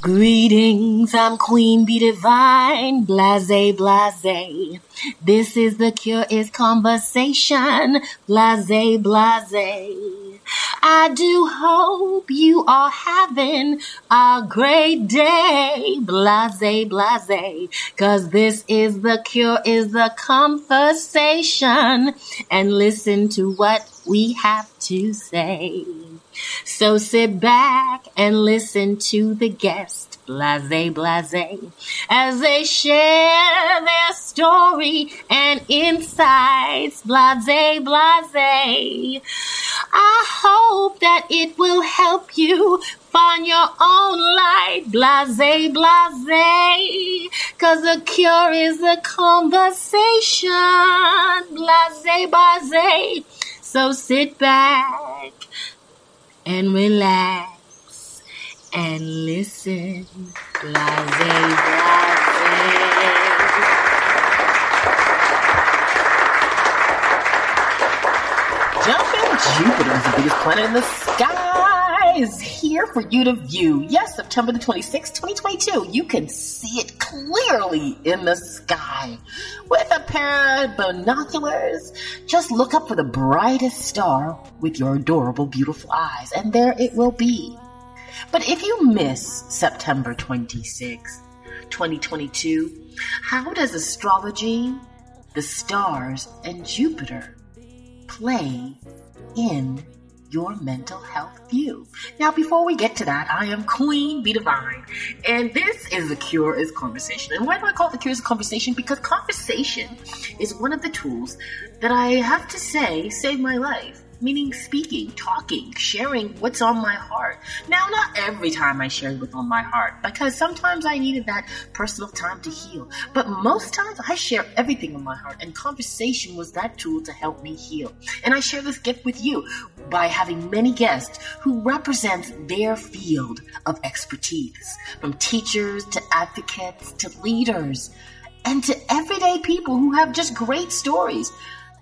Greetings, I'm Queen Bee Divine, blase, blase. This is the cure is conversation, blase, blase. I do hope you are having a great day, blase, blase. Cause this is the cure is the conversation and listen to what we have to say. So sit back and listen to the guest, blase, blase, as they share their story and insights, blase, blase. I hope that it will help you find your own light, blase, blase. Cause the cure is a conversation, blase, blase. So sit back and relax and listen. Blase, blase. Jumping Jupiter is the biggest planet in the sky is here for you to view. Yes, September the 26th, 2022. You can see it clearly in the sky. With a pair of binoculars, just look up for the brightest star with your adorable, beautiful eyes, and there it will be. But if you miss September 26th, 2022, how does astrology, the stars, and Jupiter play in your mental health view. Now, before we get to that, I am Queen Bee Divine, and this is the Cure is Conversation. And why do I call it the Cure is Conversation? Because conversation is one of the tools that I have to say saved my life meaning speaking, talking, sharing what's on my heart. Now, not every time I share what's on my heart, because sometimes I needed that personal time to heal. But most times I share everything on my heart, and conversation was that tool to help me heal. And I share this gift with you by having many guests who represent their field of expertise, from teachers to advocates to leaders and to everyday people who have just great stories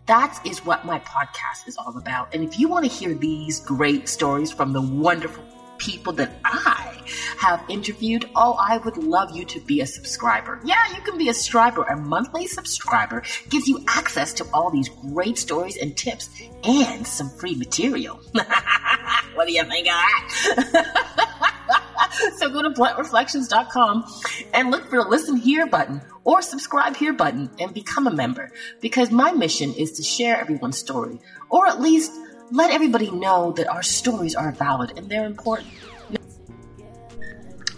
that is what my podcast is all about. And if you want to hear these great stories from the wonderful people that I have interviewed, oh, I would love you to be a subscriber. Yeah, you can be a subscriber. A monthly subscriber gives you access to all these great stories and tips and some free material. what do you think of that? so go to bluntReflections.com and look for the listen here button or subscribe here button and become a member because my mission is to share everyone's story or at least let everybody know that our stories are valid and they're important.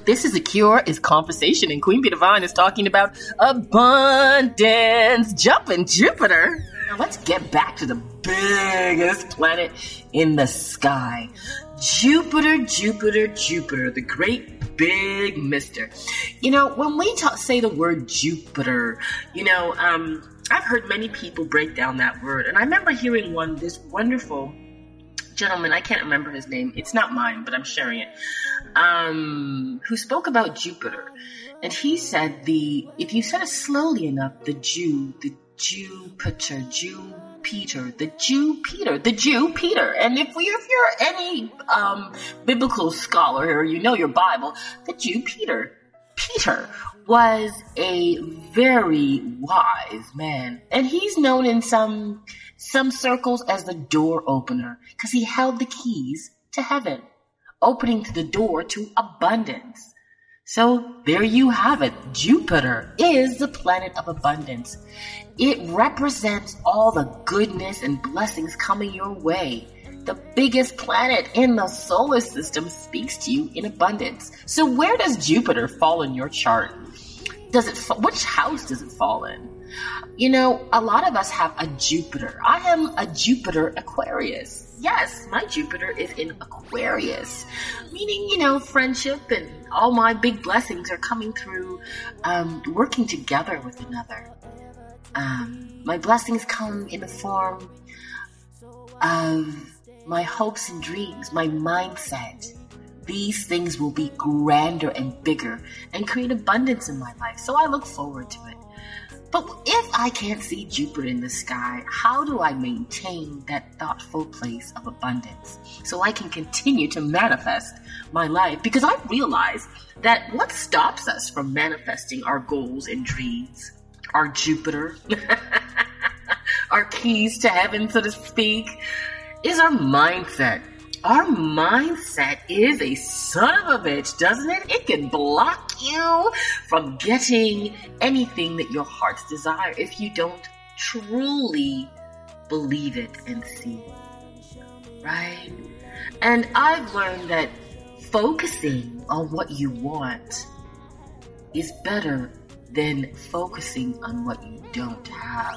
This is a cure is conversation, and Queen Bee Divine is talking about abundance. Jumping Jupiter. Now let's get back to the biggest planet in the sky. Jupiter, Jupiter, Jupiter, the great big mister. You know, when we talk, say the word Jupiter, you know, um, I've heard many people break down that word. And I remember hearing one, this wonderful gentleman, I can't remember his name, it's not mine, but I'm sharing it, um, who spoke about Jupiter. And he said the, if you said it slowly enough, the Jew, the Jupiter, Jew, Peter, the Jew Peter, the Jew Peter. And if, we, if you're any um, biblical scholar or you know your Bible, the Jew Peter, Peter was a very wise man, and he's known in some some circles as the door opener because he held the keys to heaven, opening the door to abundance. So there you have it. Jupiter is the planet of abundance. It represents all the goodness and blessings coming your way. The biggest planet in the solar system speaks to you in abundance. So where does Jupiter fall in your chart? Does it which house does it fall in? You know, a lot of us have a Jupiter. I am a Jupiter Aquarius. Yes, my Jupiter is in Aquarius, meaning, you know, friendship and all my big blessings are coming through um, working together with another. Um, my blessings come in the form of my hopes and dreams, my mindset. These things will be grander and bigger and create abundance in my life. So I look forward to it. But if I can't see Jupiter in the sky, how do I maintain that thoughtful place of abundance so I can continue to manifest my life? Because I've realized that what stops us from manifesting our goals and dreams, our Jupiter, our keys to heaven, so to speak, is our mindset. Our mindset is a son of a bitch, doesn't it? It can block you from getting anything that your heart's desire if you don't truly believe it and see it. Right? And I've learned that focusing on what you want is better than focusing on what you don't have.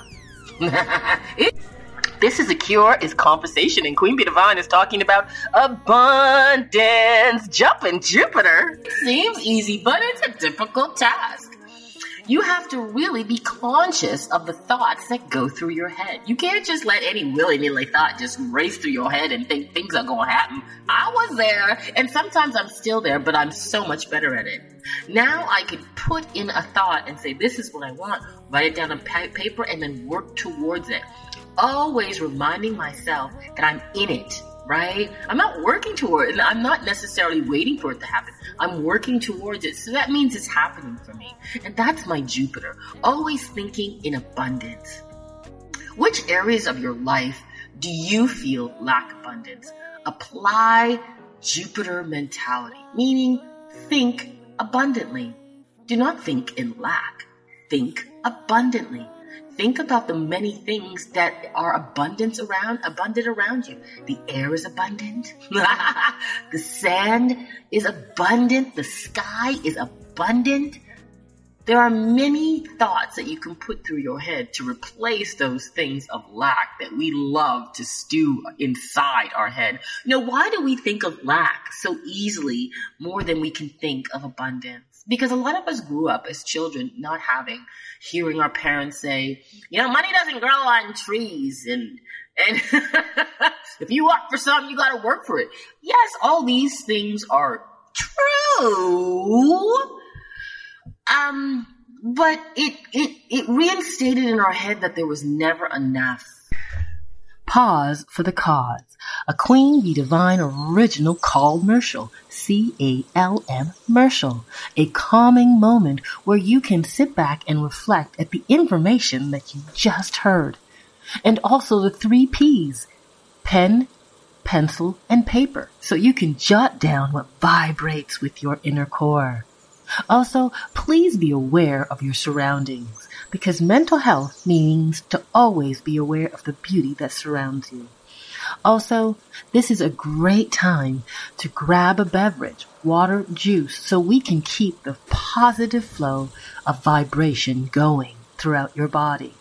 This is a cure is conversation, and Queen Bee Divine is talking about abundance. Jumping Jupiter seems easy, but it's a difficult task. You have to really be conscious of the thoughts that go through your head. You can't just let any willy nilly thought just race through your head and think things are going to happen. I was there, and sometimes I'm still there, but I'm so much better at it. Now I can put in a thought and say, This is what I want, write it down on paper, and then work towards it always reminding myself that I'm in it, right? I'm not working toward it. I'm not necessarily waiting for it to happen. I'm working towards it. So that means it's happening for me. And that's my Jupiter. Always thinking in abundance. Which areas of your life do you feel lack abundance? Apply Jupiter mentality, meaning think abundantly. Do not think in lack. Think abundantly. Think about the many things that are abundant around, abundant around you. The air is abundant. the sand is abundant. The sky is abundant. There are many thoughts that you can put through your head to replace those things of lack that we love to stew inside our head. You know, why do we think of lack so easily more than we can think of abundance? Because a lot of us grew up as children not having, hearing our parents say, you know, money doesn't grow on trees and and if you want for something, you gotta work for it. Yes, all these things are true. Um, but it, it, it reinstated in our head that there was never enough. Pause for the cause. A Queen Bee Divine original called Mercial. C-A-L-M Mercial. A calming moment where you can sit back and reflect at the information that you just heard. And also the three P's. Pen, pencil, and paper. So you can jot down what vibrates with your inner core. Also, please be aware of your surroundings because mental health means to always be aware of the beauty that surrounds you. Also, this is a great time to grab a beverage, water, juice, so we can keep the positive flow of vibration going throughout your body.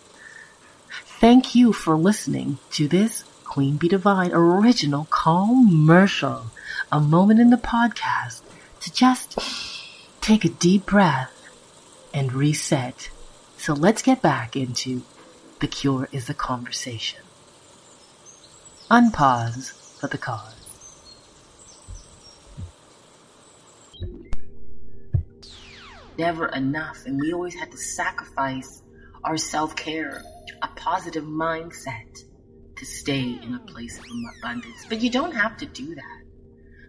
Thank you for listening to this Queen Bee Divine original commercial, a moment in the podcast to just take a deep breath and reset. So let's get back into the cure is the conversation. Unpause for the cause. Never enough, and we always had to sacrifice our self care, a positive mindset to stay in a place of abundance. But you don't have to do that.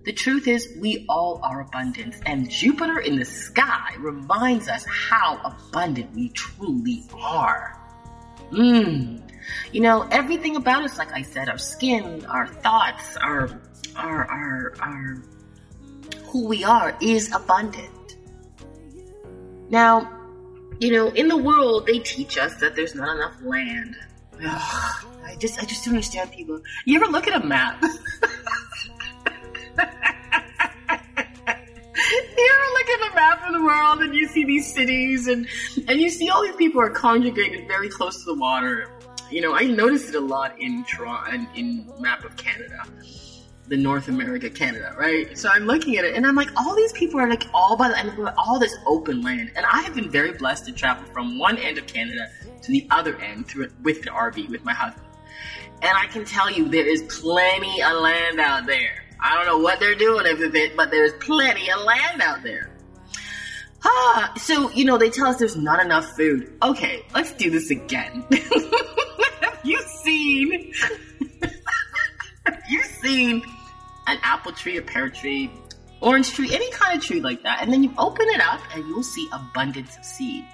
The truth is, we all are abundant, and Jupiter in the sky reminds us how abundant we truly are. Mmm. You know, everything about us, like I said, our skin, our thoughts, our, our, our, our, who we are is abundant. Now, you know, in the world, they teach us that there's not enough land. Ugh, I just, I just don't understand people. You ever look at a map? map of the world and you see these cities and and you see all these people are congregated very close to the water. You know, I noticed it a lot in Toronto in, map of Canada. The North America, Canada, right? So I'm looking at it and I'm like, all these people are like all by the end of all this open land. And I have been very blessed to travel from one end of Canada to the other end through with the RV with my husband. And I can tell you there is plenty of land out there. I don't know what they're doing with it, but there's plenty of land out there. Ah, so, you know, they tell us there's not enough food. Okay, let's do this again. Have you seen, have you seen an apple tree, a pear tree, orange tree, any kind of tree like that? And then you open it up and you'll see abundance of seed.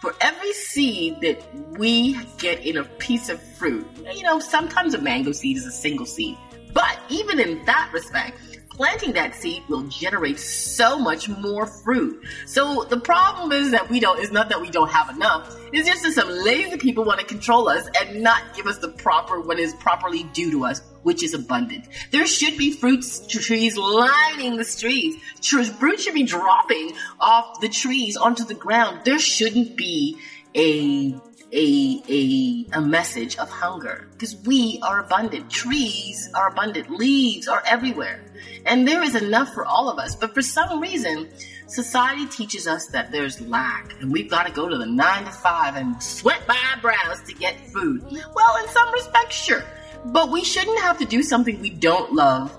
For every seed that we get in a piece of fruit, you know, sometimes a mango seed is a single seed. But even in that respect, planting that seed will generate so much more fruit. So the problem is that we don't, it's not that we don't have enough. It's just that some lazy people want to control us and not give us the proper, what is properly due to us, which is abundant. There should be fruits trees lining the streets. Fruit should be dropping off the trees onto the ground. There shouldn't be a a, a, a message of hunger because we are abundant. Trees are abundant. Leaves are everywhere. And there is enough for all of us. But for some reason, society teaches us that there's lack and we've got to go to the nine to five and sweat my eyebrows to get food. Well, in some respects, sure. But we shouldn't have to do something we don't love,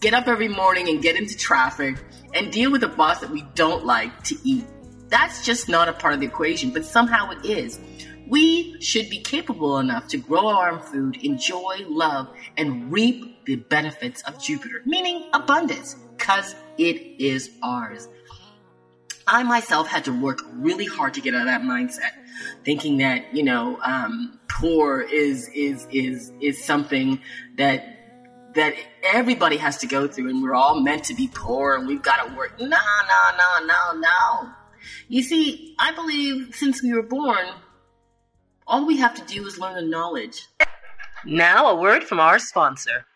get up every morning and get into traffic and deal with a boss that we don't like to eat. That's just not a part of the equation, but somehow it is. We should be capable enough to grow our own food, enjoy, love, and reap the benefits of Jupiter, meaning abundance, because it is ours. I myself had to work really hard to get out of that mindset, thinking that you know, um, poor is is is is something that that everybody has to go through, and we're all meant to be poor, and we've got to work. No, no, no, no, no. You see, I believe since we were born, all we have to do is learn the knowledge. Now, a word from our sponsor.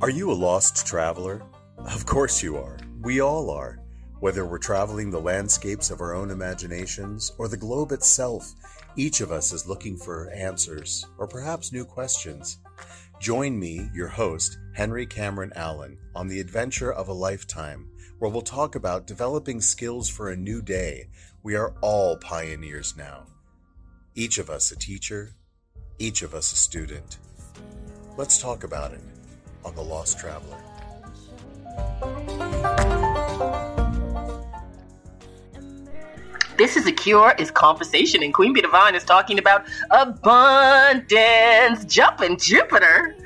Are you a lost traveler? Of course you are. We all are. Whether we're traveling the landscapes of our own imaginations or the globe itself, each of us is looking for answers or perhaps new questions. Join me, your host, Henry Cameron Allen, on the adventure of a lifetime, where we'll talk about developing skills for a new day we are all pioneers now. Each of us a teacher, each of us a student. Let's talk about it on The Lost Traveler. This is a cure is conversation, and Queen Bee Divine is talking about abundance. Jumping Jupiter.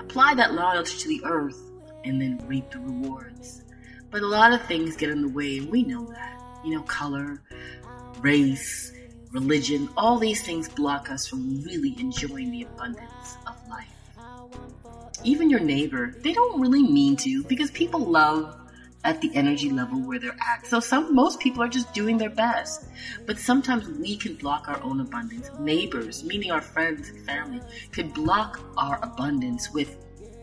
Apply that loyalty to the earth and then reap the rewards. But a lot of things get in the way, and we know that you know, color, race, religion, all these things block us from really enjoying the abundance of life. Even your neighbor, they don't really mean to because people love at the energy level where they're at. So some most people are just doing their best. But sometimes we can block our own abundance. Neighbors, meaning our friends and family, could block our abundance with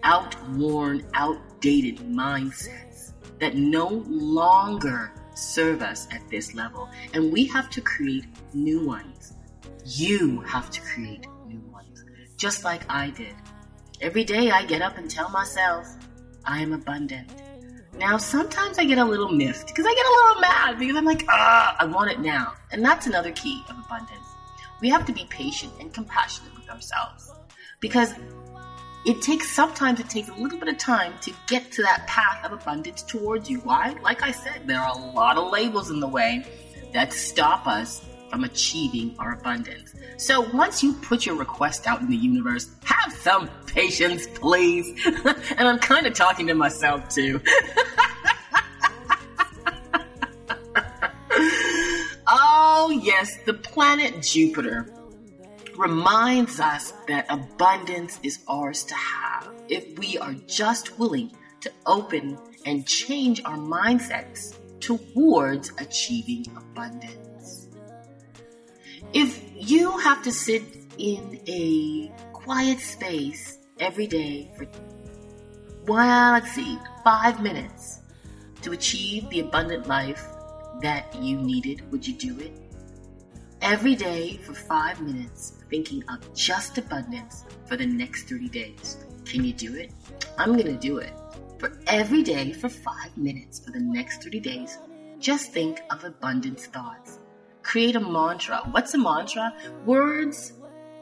outworn, outdated mindsets that no longer serve us at this level. And we have to create new ones. You have to create new ones, just like I did. Every day I get up and tell myself, I am abundant. Now, sometimes I get a little miffed because I get a little mad because I'm like, ah, I want it now. And that's another key of abundance. We have to be patient and compassionate with ourselves because it takes sometimes it takes a little bit of time to get to that path of abundance towards you. Why? Like I said, there are a lot of labels in the way that stop us from achieving our abundance. So once you put your request out in the universe, have some patience, please. and I'm kind of talking to myself too. oh, yes, the planet Jupiter reminds us that abundance is ours to have if we are just willing to open and change our mindsets towards achieving abundance. If you have to sit in a quiet space every day for, well, let's see, five minutes to achieve the abundant life that you needed, would you do it? Every day for five minutes, thinking of just abundance for the next 30 days. Can you do it? I'm going to do it. For every day for five minutes for the next 30 days, just think of abundance thoughts. Create a mantra. What's a mantra? Words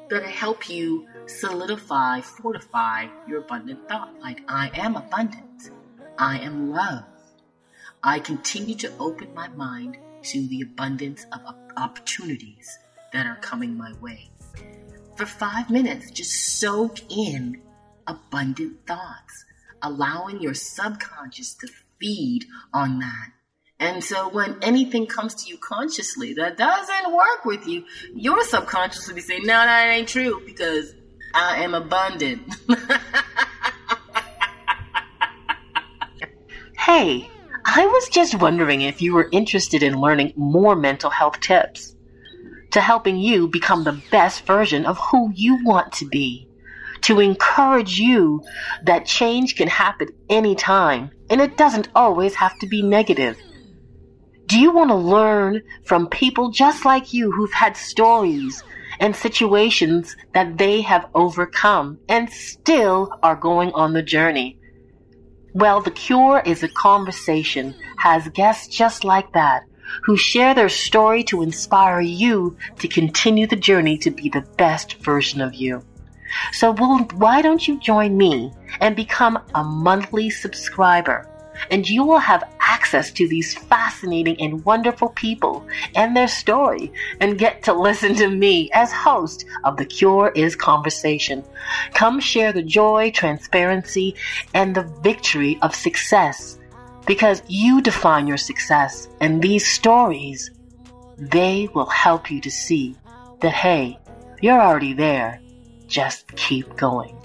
that help you solidify, fortify your abundant thought. Like, I am abundant. I am love. I continue to open my mind to the abundance of opportunities that are coming my way. For five minutes, just soak in abundant thoughts, allowing your subconscious to feed on that. And so when anything comes to you consciously that doesn't work with you, your subconscious will be saying, no, that ain't true because I am abundant. hey, I was just wondering if you were interested in learning more mental health tips to helping you become the best version of who you want to be, to encourage you that change can happen anytime and it doesn't always have to be negative. Do you want to learn from people just like you who've had stories and situations that they have overcome and still are going on the journey? Well, The Cure is a conversation, has guests just like that who share their story to inspire you to continue the journey to be the best version of you. So, why don't you join me and become a monthly subscriber? And you will have access to these fascinating and wonderful people and their story, and get to listen to me as host of The Cure is Conversation. Come share the joy, transparency, and the victory of success because you define your success, and these stories, they will help you to see that, hey, you're already there. Just keep going.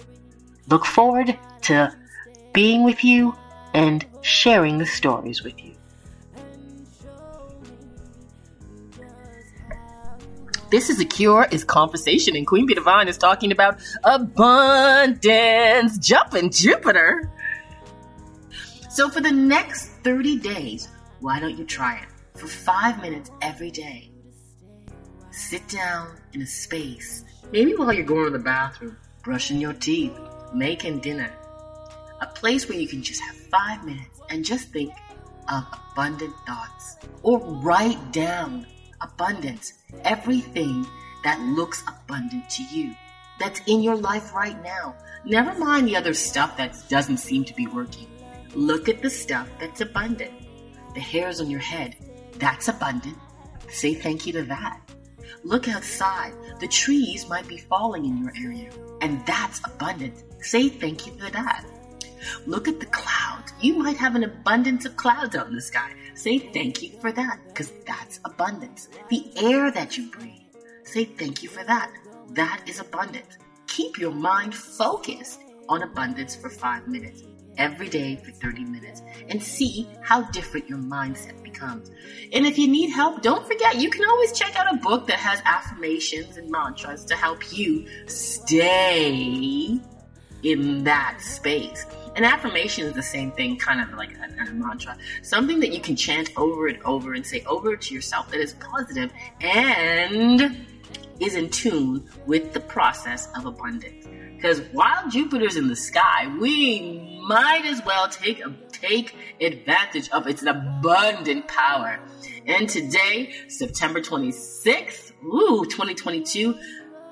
Look forward to being with you and sharing the stories with you. This is a cure is conversation, and Queen Bee Divine is talking about abundance. Jumping Jupiter. So for the next 30 days, why don't you try it for five minutes every day? Sit down in a space, maybe while you're going to the bathroom, brushing your teeth, making dinner. A place where you can just have five minutes and just think of abundant thoughts or write down abundance, everything that looks abundant to you, that's in your life right now. Never mind the other stuff that doesn't seem to be working. Look at the stuff that's abundant. The hairs on your head, that's abundant. Say thank you to that. Look outside. The trees might be falling in your area, and that's abundant. Say thank you for that. Look at the clouds. You might have an abundance of clouds out in the sky. Say thank you for that, because that's abundance. The air that you breathe. Say thank you for that. That is abundance. Keep your mind focused on abundance for five minutes every day for 30 minutes and see how different your mindset becomes. And if you need help, don't forget you can always check out a book that has affirmations and mantras to help you stay in that space. An affirmation is the same thing, kind of like a, a, mantra. Something that you can chant over and over and say over to yourself that is positive and is in tune with the process of abundance. Because while Jupiter's in the sky, we might as well take take advantage of its abundant power. And today, September 26th, ooh, 2022,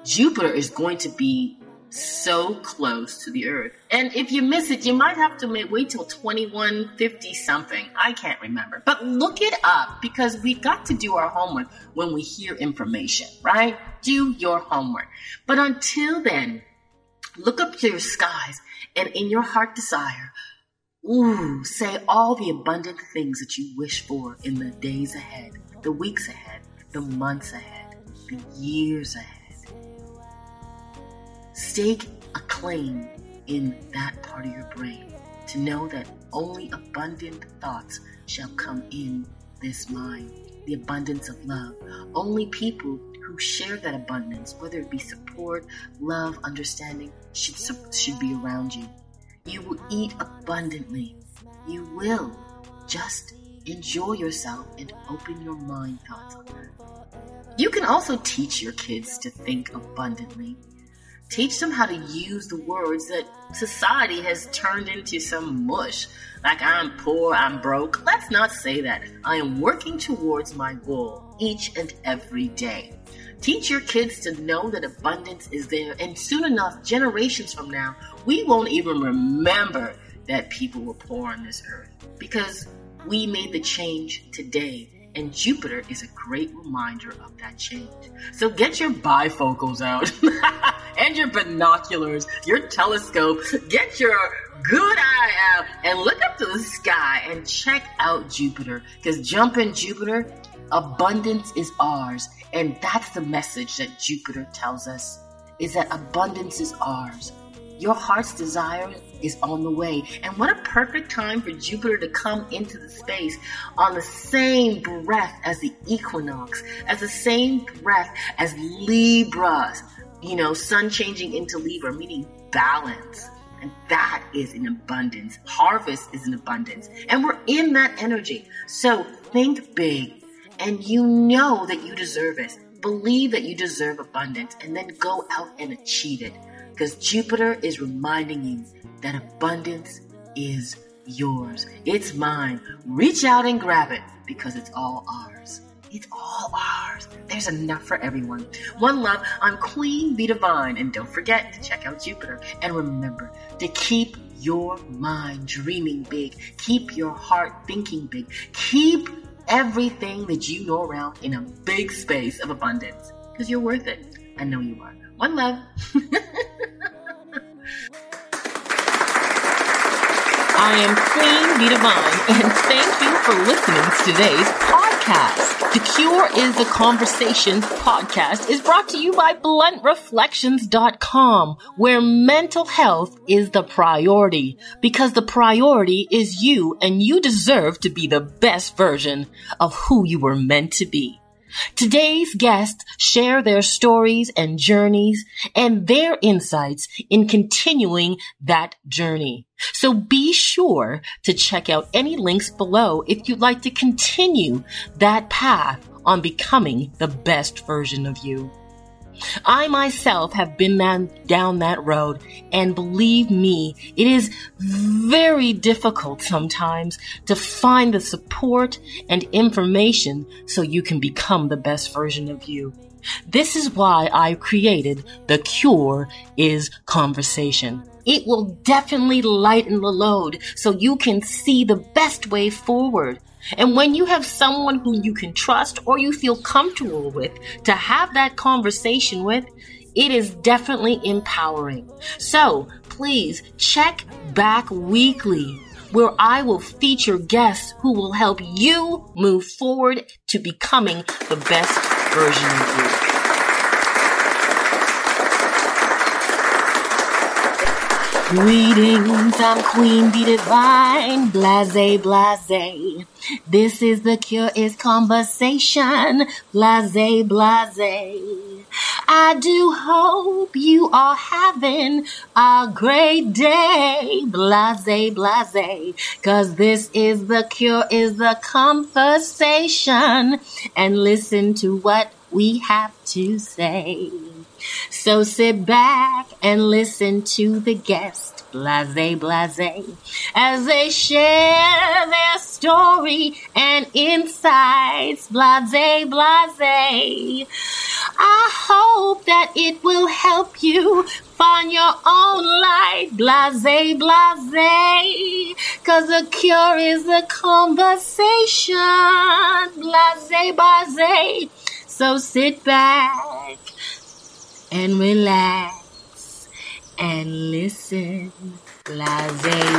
Jupiter is going to be so close to the Earth. And if you miss it, you might have to wait till 2150 something. I can't remember. But look it up because we got to do our homework when we hear information, right? Do your homework. But until then, Look up to your skies and in your heart desire, ooh, say all the abundant things that you wish for in the days ahead, the weeks ahead, the months ahead, the years ahead. Stake a claim in that part of your brain to know that only abundant thoughts shall come in this mind, the abundance of love. Only people who share that abundance, whether it be support, love, understanding, should, should be around you. You will eat abundantly. You will. Just enjoy yourself and open your mind thoughts on that. You can also teach your kids to think abundantly. Teach them how to use the words that society has turned into some mush. Like I'm poor, I'm broke. Let's not say that. I am working towards my goal each and every day. Teach your kids to know that abundance is there, and soon enough, generations from now, we won't even remember that people were poor on this earth because We made the change today and Jupiter is a great reminder of that change. So get your bifocals out and your binoculars, your telescope, get your good eye out and look up to the sky and check out Jupiter. Because jumping Jupiter, abundance is ours. And that's the message that Jupiter tells us is that abundance is ours. Your heart's desire is on the way. And what a perfect time for Jupiter to come into the space on the same breath as the equinox, as the same breath as Libra, you know, sun changing into Libra, meaning balance. And that is in abundance. Harvest is in abundance. And we're in that energy. So think big and you know that you deserve it. Believe that you deserve abundance and then go out and achieve it because Jupiter is reminding you that abundance is yours. It's mine. Reach out and grab it because it's all ours. It's all ours. There's enough for everyone. One love, I'm Queen Bee Divine. And don't forget to check out Jupiter. And remember to keep your mind dreaming big. Keep your heart thinking big. Keep everything that you know around in a big space of abundance because you're worth it. I know you are. One love. I am Queen Bee Divine, and thank you for listening to today's podcast. The Cure is the Conversation podcast is brought to you by bluntreflections.com, where mental health is the priority because the priority is you and you deserve to be the best version of who you were meant to be. Today's guests share their stories and journeys and their insights in continuing that journey. So be sure to check out any links below if you'd like to continue that path on becoming the best version of you. I myself have been down that road, and believe me, it is very difficult sometimes to find the support and information so you can become the best version of you. This is why I created The Cure is Conversation. It will definitely lighten the load so you can see the best way forward. And when you have someone who you can trust or you feel comfortable with to have that conversation with, it is definitely empowering. So please check back weekly where I will feature guests who will help you move forward to becoming the best version of you. Greetings, I'm Queen Bee Divine, blase, blase. This is the cure is conversation, blase, blase. I do hope you are having a great day, blase, blase. Cause this is the cure is the conversation and listen to what we have to say. So sit back and listen to the guest, blase, blase, as they share their story and insights, blase, blase. I hope that it will help you find your own light, blase, blase. Cause the cure is a conversation, blase, blase. So sit back and relax and listen. Blase, blase.